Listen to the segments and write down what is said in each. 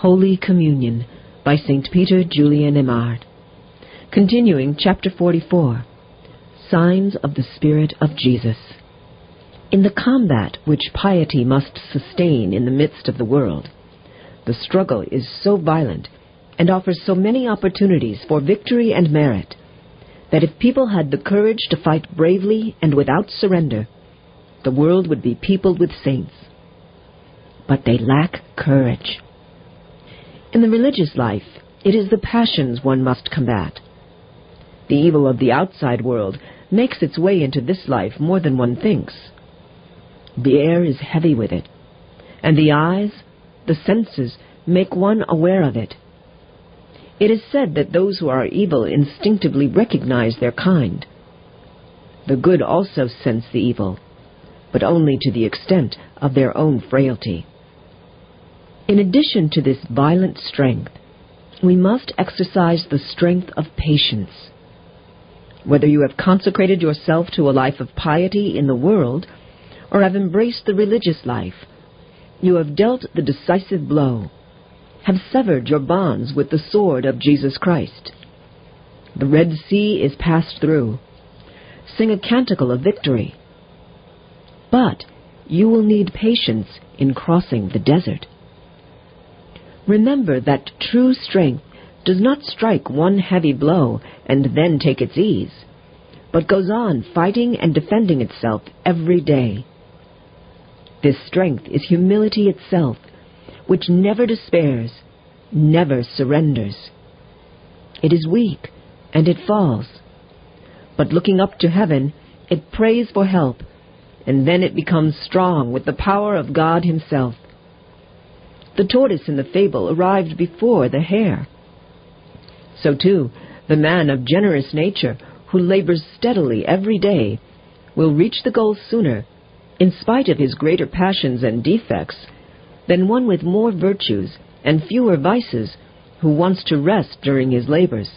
Holy Communion by St. Peter Julian Eymard. Continuing chapter 44 Signs of the Spirit of Jesus. In the combat which piety must sustain in the midst of the world, the struggle is so violent and offers so many opportunities for victory and merit that if people had the courage to fight bravely and without surrender, the world would be peopled with saints. But they lack courage. In the religious life, it is the passions one must combat. The evil of the outside world makes its way into this life more than one thinks. The air is heavy with it, and the eyes, the senses, make one aware of it. It is said that those who are evil instinctively recognize their kind. The good also sense the evil, but only to the extent of their own frailty. In addition to this violent strength, we must exercise the strength of patience. Whether you have consecrated yourself to a life of piety in the world, or have embraced the religious life, you have dealt the decisive blow, have severed your bonds with the sword of Jesus Christ. The Red Sea is passed through. Sing a canticle of victory. But you will need patience in crossing the desert. Remember that true strength does not strike one heavy blow and then take its ease, but goes on fighting and defending itself every day. This strength is humility itself, which never despairs, never surrenders. It is weak, and it falls. But looking up to heaven, it prays for help, and then it becomes strong with the power of God Himself. The tortoise in the fable arrived before the hare. So too, the man of generous nature, who labors steadily every day, will reach the goal sooner, in spite of his greater passions and defects, than one with more virtues and fewer vices, who wants to rest during his labors.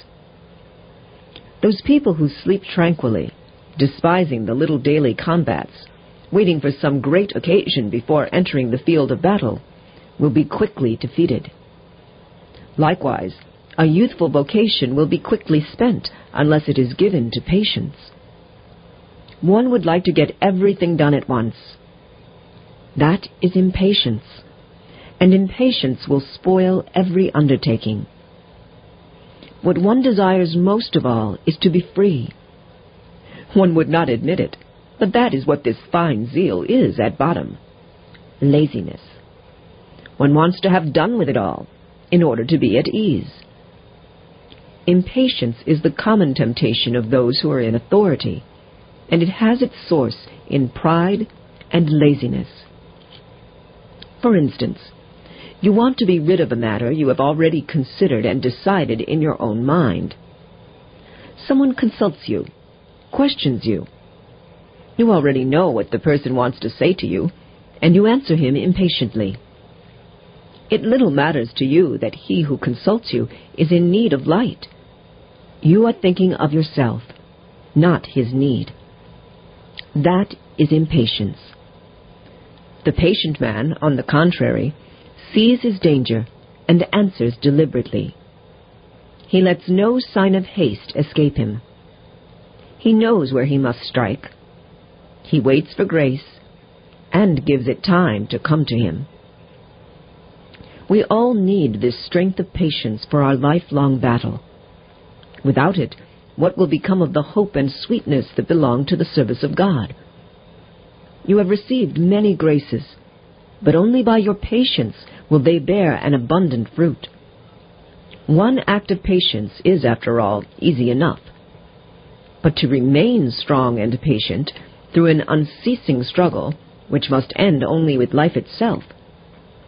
Those people who sleep tranquilly, despising the little daily combats, waiting for some great occasion before entering the field of battle, will be quickly defeated. Likewise, a youthful vocation will be quickly spent unless it is given to patience. One would like to get everything done at once. That is impatience, and impatience will spoil every undertaking. What one desires most of all is to be free. One would not admit it, but that is what this fine zeal is at bottom laziness. One wants to have done with it all in order to be at ease. Impatience is the common temptation of those who are in authority, and it has its source in pride and laziness. For instance, you want to be rid of a matter you have already considered and decided in your own mind. Someone consults you, questions you. You already know what the person wants to say to you, and you answer him impatiently. It little matters to you that he who consults you is in need of light. You are thinking of yourself, not his need. That is impatience. The patient man, on the contrary, sees his danger and answers deliberately. He lets no sign of haste escape him. He knows where he must strike. He waits for grace and gives it time to come to him. We all need this strength of patience for our lifelong battle. Without it, what will become of the hope and sweetness that belong to the service of God? You have received many graces, but only by your patience will they bear an abundant fruit. One act of patience is, after all, easy enough. But to remain strong and patient through an unceasing struggle, which must end only with life itself,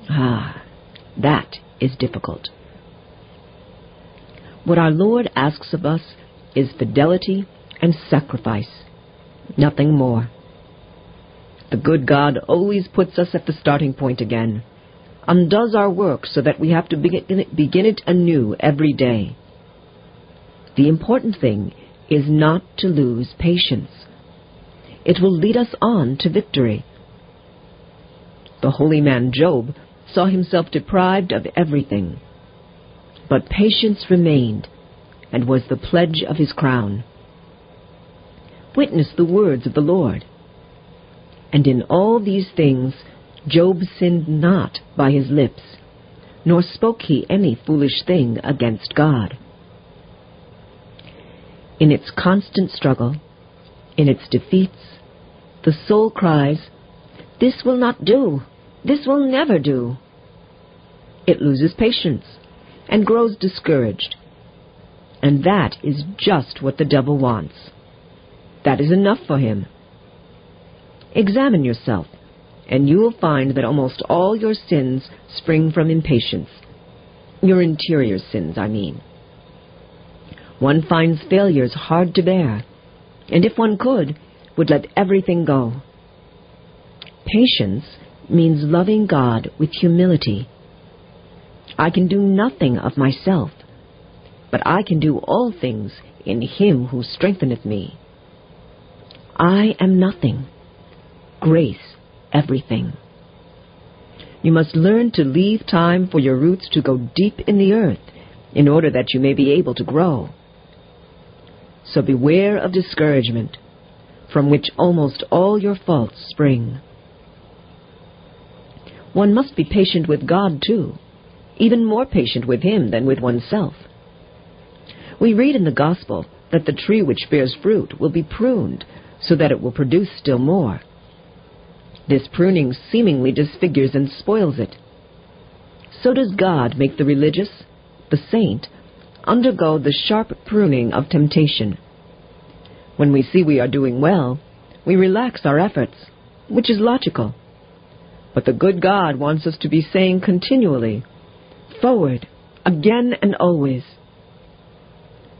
ah, that is difficult. What our Lord asks of us is fidelity and sacrifice, nothing more. The good God always puts us at the starting point again, undoes our work so that we have to begin it anew every day. The important thing is not to lose patience. It will lead us on to victory. The holy man Job saw himself deprived of everything. But patience remained and was the pledge of his crown. Witness the words of the Lord. And in all these things Job sinned not by his lips, nor spoke he any foolish thing against God. In its constant struggle, in its defeats, the soul cries, This will not do. This will never do. It loses patience and grows discouraged. And that is just what the devil wants. That is enough for him. Examine yourself, and you will find that almost all your sins spring from impatience. Your interior sins, I mean. One finds failures hard to bear, and if one could, would let everything go. Patience means loving God with humility. I can do nothing of myself, but I can do all things in him who strengtheneth me. I am nothing, grace everything. You must learn to leave time for your roots to go deep in the earth in order that you may be able to grow. So beware of discouragement, from which almost all your faults spring. One must be patient with God, too, even more patient with Him than with oneself. We read in the Gospel that the tree which bears fruit will be pruned so that it will produce still more. This pruning seemingly disfigures and spoils it. So does God make the religious, the saint, undergo the sharp pruning of temptation. When we see we are doing well, we relax our efforts, which is logical. But the good God wants us to be saying continually, forward, again and always.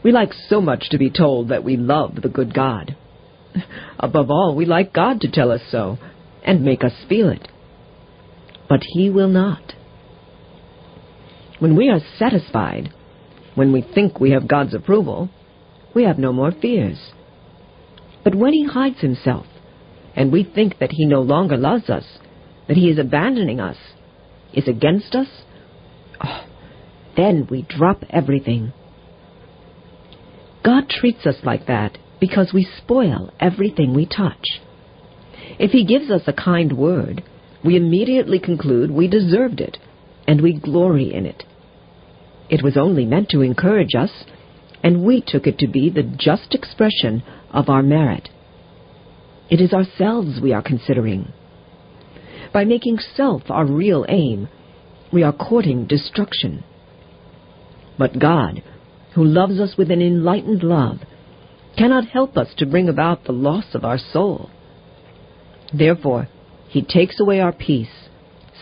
We like so much to be told that we love the good God. Above all, we like God to tell us so and make us feel it. But He will not. When we are satisfied, when we think we have God's approval, we have no more fears. But when He hides Himself, and we think that He no longer loves us, that He is abandoning us, is against us, oh, then we drop everything. God treats us like that because we spoil everything we touch. If He gives us a kind word, we immediately conclude we deserved it, and we glory in it. It was only meant to encourage us, and we took it to be the just expression of our merit. It is ourselves we are considering. By making self our real aim, we are courting destruction. But God, who loves us with an enlightened love, cannot help us to bring about the loss of our soul. Therefore, he takes away our peace,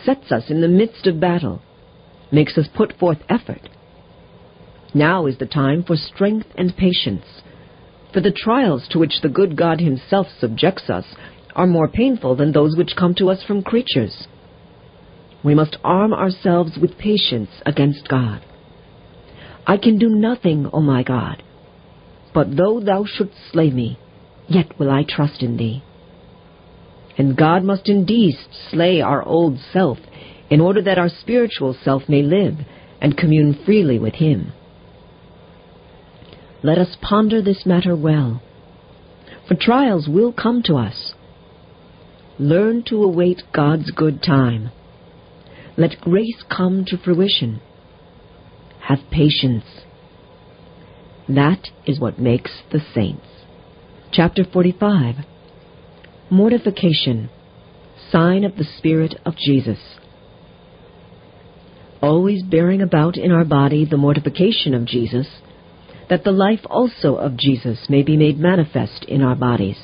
sets us in the midst of battle, makes us put forth effort. Now is the time for strength and patience, for the trials to which the good God himself subjects us are more painful than those which come to us from creatures. We must arm ourselves with patience against God. I can do nothing, O my God, but though thou shouldst slay me, yet will I trust in thee. And God must indeed slay our old self in order that our spiritual self may live and commune freely with Him. Let us ponder this matter well, for trials will come to us. Learn to await God's good time. Let grace come to fruition. Have patience. That is what makes the saints. Chapter 45 Mortification, sign of the Spirit of Jesus. Always bearing about in our body the mortification of Jesus, that the life also of Jesus may be made manifest in our bodies.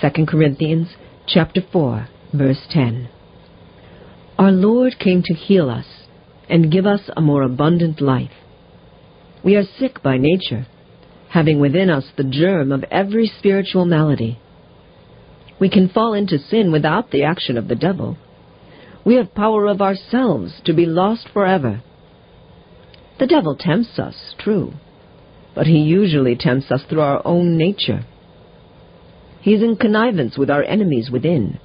2 Corinthians chapter 4, verse 10. Our Lord came to heal us and give us a more abundant life. We are sick by nature, having within us the germ of every spiritual malady. We can fall into sin without the action of the devil. We have power of ourselves to be lost forever. The devil tempts us, true, but he usually tempts us through our own nature. He is in connivance with our enemies within,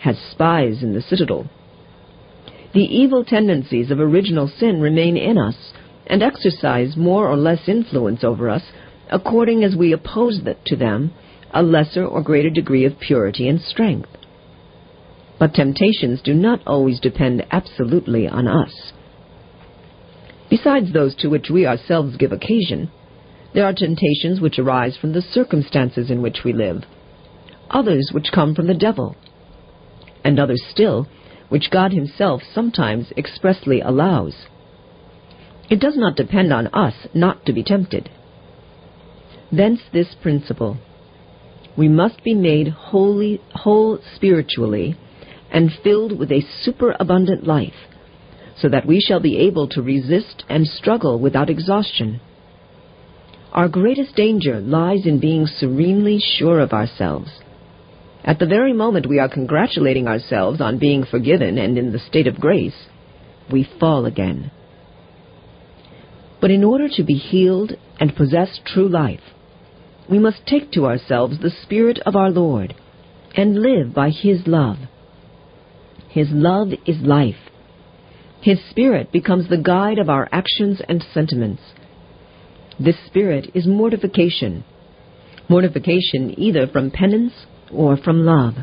has spies in the citadel. The evil tendencies of original sin remain in us and exercise more or less influence over us according as we oppose to them a lesser or greater degree of purity and strength. But temptations do not always depend absolutely on us. Besides those to which we ourselves give occasion, there are temptations which arise from the circumstances in which we live, others which come from the devil, and others still which God Himself sometimes expressly allows. It does not depend on us not to be tempted. Thence this principle. We must be made wholly, whole spiritually and filled with a superabundant life, so that we shall be able to resist and struggle without exhaustion. Our greatest danger lies in being serenely sure of ourselves. At the very moment we are congratulating ourselves on being forgiven and in the state of grace, we fall again. But in order to be healed and possess true life, we must take to ourselves the Spirit of our Lord and live by His love. His love is life. His Spirit becomes the guide of our actions and sentiments. This Spirit is mortification. Mortification either from penance or from love.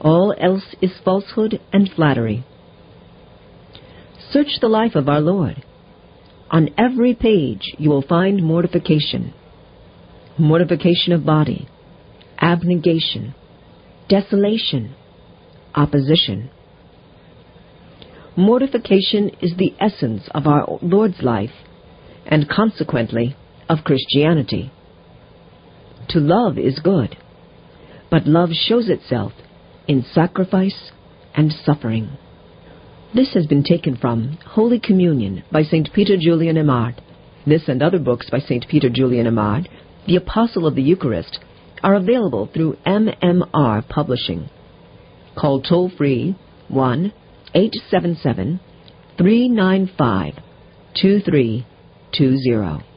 All else is falsehood and flattery. Search the life of our Lord. On every page you will find mortification mortification of body, abnegation, desolation, opposition. Mortification is the essence of our Lord's life and consequently of Christianity. To love is good, but love shows itself in sacrifice and suffering. This has been taken from Holy Communion by St. Peter Julian Eymard. This and other books by St. Peter Julian Eymard, the Apostle of the Eucharist, are available through MMR Publishing. Call toll free 1 877 395 2320.